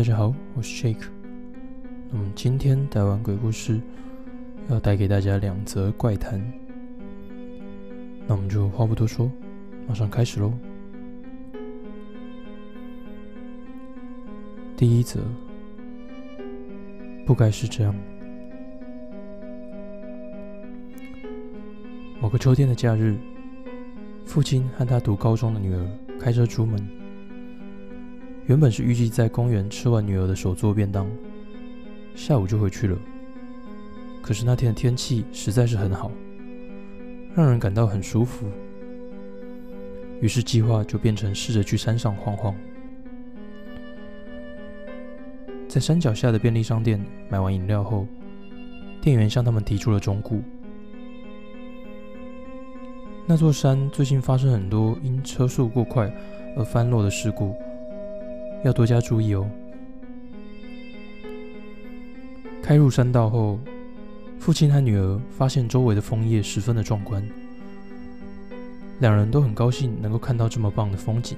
大家好，我是 Shake。那么今天台湾鬼故事要带给大家两则怪谈，那我们就话不多说，马上开始喽。第一则，不该是这样。某个秋天的假日，父亲和他读高中的女儿开车出门。原本是预计在公园吃完女儿的手做便当，下午就回去了。可是那天的天气实在是很好，让人感到很舒服。于是计划就变成试着去山上晃晃。在山脚下的便利商店买完饮料后，店员向他们提出了忠告：那座山最近发生很多因车速过快而翻落的事故。要多加注意哦。开入山道后，父亲和女儿发现周围的枫叶十分的壮观，两人都很高兴能够看到这么棒的风景。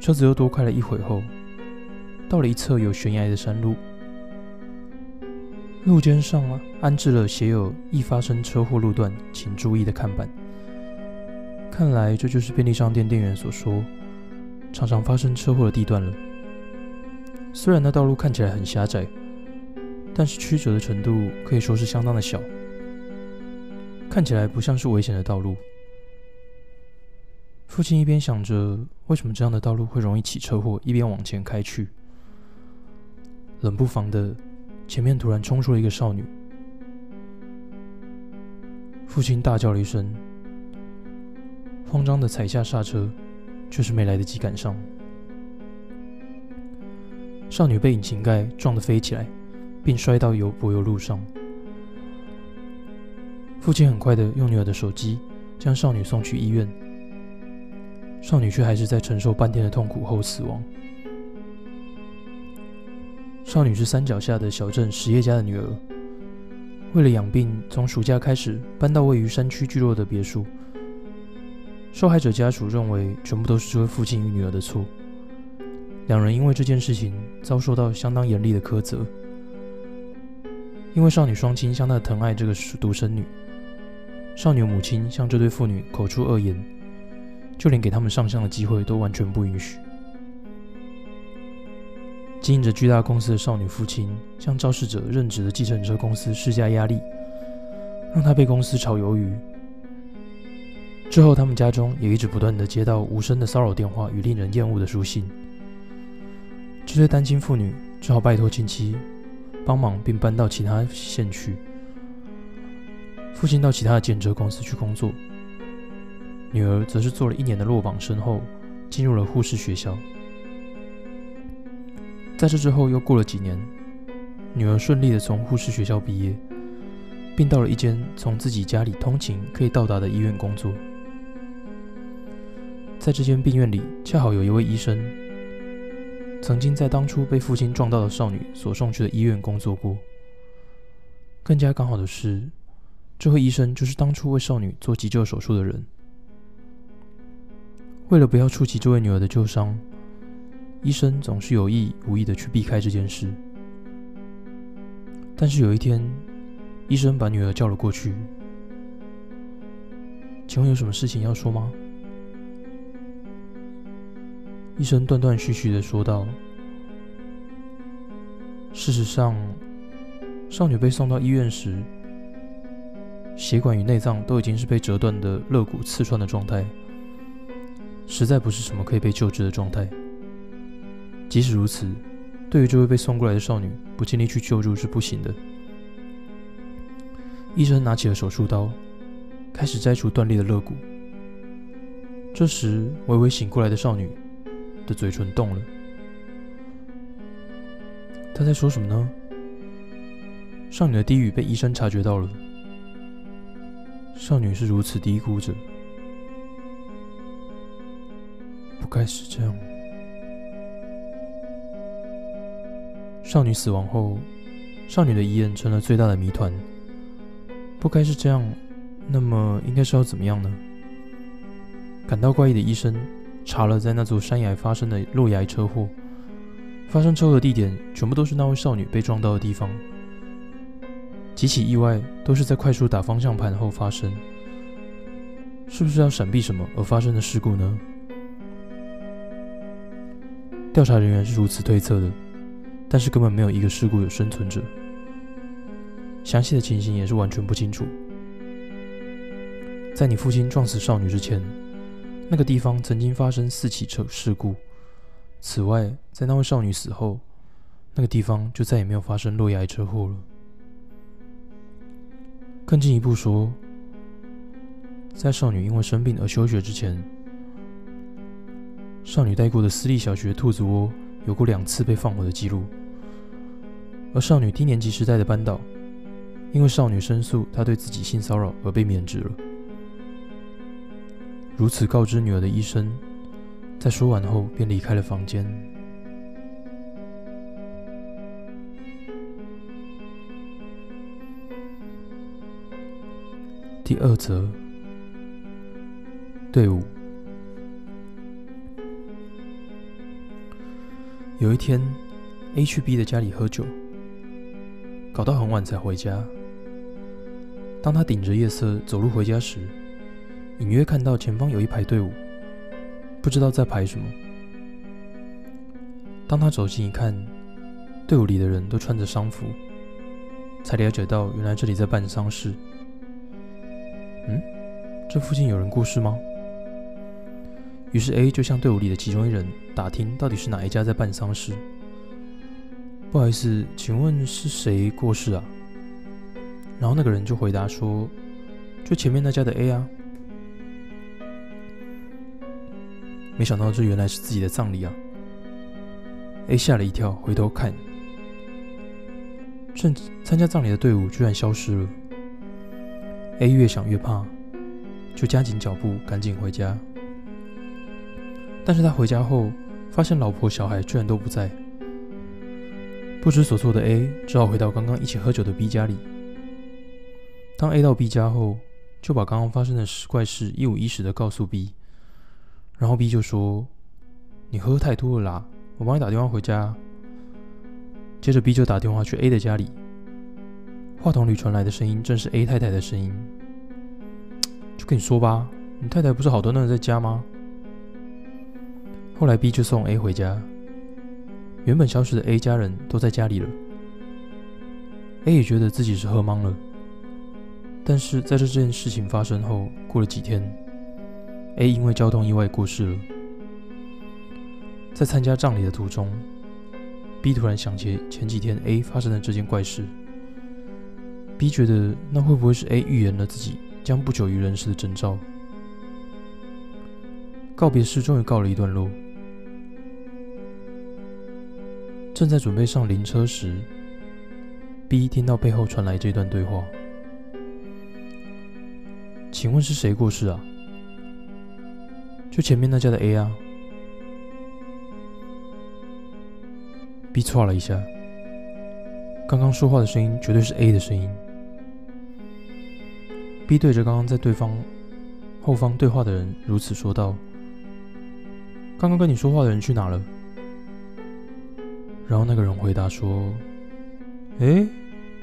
车子又多开了一会后，到了一侧有悬崖的山路，路肩上啊安置了写有“易发生车祸路段，请注意”的看板。看来这就是便利商店店员所说。常常发生车祸的地段了。虽然那道路看起来很狭窄，但是曲折的程度可以说是相当的小，看起来不像是危险的道路。父亲一边想着为什么这样的道路会容易起车祸，一边往前开去。冷不防的，前面突然冲出了一个少女。父亲大叫了一声，慌张的踩下刹车。却是没来得及赶上，少女被引擎盖撞得飞起来，并摔到油柏油路上。父亲很快的用女儿的手机将少女送去医院，少女却还是在承受半天的痛苦后死亡。少女是山脚下的小镇实业家的女儿，为了养病，从暑假开始搬到位于山区聚落的别墅。受害者家属认为，全部都是这位父亲与女儿的错。两人因为这件事情遭受到相当严厉的苛责。因为少女双亲相当疼爱这个独生女，少女母亲向这对父女口出恶言，就连给他们上香的机会都完全不允许。经营着巨大公司的少女父亲向肇事者任职的计程车公司施加压力，让他被公司炒鱿鱼。之后，他们家中也一直不断的接到无声的骚扰电话与令人厌恶的书信。这对单亲妇女只好拜托亲戚帮忙，并搬到其他县去。父亲到其他的建车公司去工作，女儿则是做了一年的落榜生后，进入了护士学校。在这之后，又过了几年，女儿顺利的从护士学校毕业，并到了一间从自己家里通勤可以到达的医院工作。在这间病院里，恰好有一位医生，曾经在当初被父亲撞到的少女所送去的医院工作过。更加刚好的是，这位医生就是当初为少女做急救手术的人。为了不要触及这位女儿的旧伤，医生总是有意无意的去避开这件事。但是有一天，医生把女儿叫了过去，请问有什么事情要说吗？医生断断续续的说道：“事实上，少女被送到医院时，血管与内脏都已经是被折断的肋骨刺穿的状态，实在不是什么可以被救治的状态。即使如此，对于这位被送过来的少女，不尽力去救助是不行的。”医生拿起了手术刀，开始摘除断裂的肋骨。这时，微微醒过来的少女。的嘴唇动了，他在说什么呢？少女的低语被医生察觉到了。少女是如此嘀咕着：“不该是这样。”少女死亡后，少女的遗言成了最大的谜团。不该是这样，那么应该是要怎么样呢？感到怪异的医生。查了在那座山崖发生的落崖车祸，发生车祸的地点全部都是那位少女被撞到的地方。几起意外都是在快速打方向盘后发生，是不是要闪避什么而发生的事故呢？调查人员是如此推测的，但是根本没有一个事故有生存者，详细的情形也是完全不清楚。在你父亲撞死少女之前，那个地方曾经发生四起车事故。此外，在那位少女死后，那个地方就再也没有发生落崖车祸了。更进一步说，在少女因为生病而休学之前，少女待过的私立小学兔子窝有过两次被放火的记录。而少女低年级时代的班导，因为少女申诉她对自己性骚扰而被免职了。如此告知女儿的医生，在说完后便离开了房间。第二则，队伍。有一天，A 去 B 的家里喝酒，搞到很晚才回家。当他顶着夜色走路回家时，隐约看到前方有一排队伍，不知道在排什么。当他走近一看，队伍里的人都穿着丧服，才了解到原来这里在办丧事。嗯，这附近有人过世吗？于是 A 就向队伍里的其中一人打听，到底是哪一家在办丧事。不好意思，请问是谁过世啊？然后那个人就回答说：“就前面那家的 A 啊。”没想到这原来是自己的葬礼啊！A 吓了一跳，回头看，趁参加葬礼的队伍居然消失了。A 越想越怕，就加紧脚步赶紧回家。但是他回家后，发现老婆小孩居然都不在。不知所措的 A 只好回到刚刚一起喝酒的 B 家里。当 A 到 B 家后，就把刚刚发生的怪事一五一十的告诉 B。然后 B 就说：“你喝太多了啦，我帮你打电话回家。”接着 B 就打电话去 A 的家里。话筒里传来的声音正是 A 太太的声音，就跟你说吧，你太太不是好端端的在家吗？后来 B 就送 A 回家，原本消失的 A 家人都在家里了。A 也觉得自己是喝懵了，但是在这件事情发生后，过了几天，A 因为交通意外过世了。在参加葬礼的途中，B 突然想起前几天 A 发生的这件怪事。B 觉得那会不会是 A 预言了自己将不久于人世的征兆？告别式终于告了一段落，正在准备上灵车时，B 听到背后传来这段对话：“请问是谁过世啊？就前面那家的 A 啊？”B 错了一下，刚刚说话的声音绝对是 A 的声音。B 对着刚刚在对方后方对话的人如此说道：“刚刚跟你说话的人去哪了？”然后那个人回答说：“哎，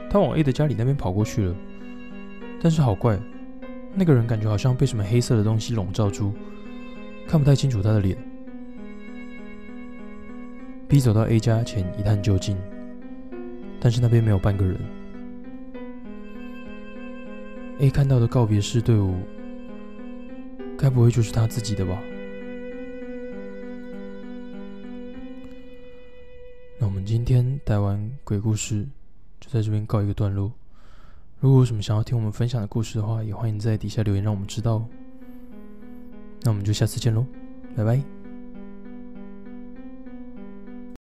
他往 A 的家里那边跑过去了。但是好怪，那个人感觉好像被什么黑色的东西笼罩住，看不太清楚他的脸。”B 走到 A 家前一探究竟，但是那边没有半个人。A 看到的告别式队伍，该不会就是他自己的吧？那我们今天带完鬼故事，就在这边告一个段落。如果有什么想要听我们分享的故事的话，也欢迎在底下留言让我们知道。那我们就下次见喽，拜拜。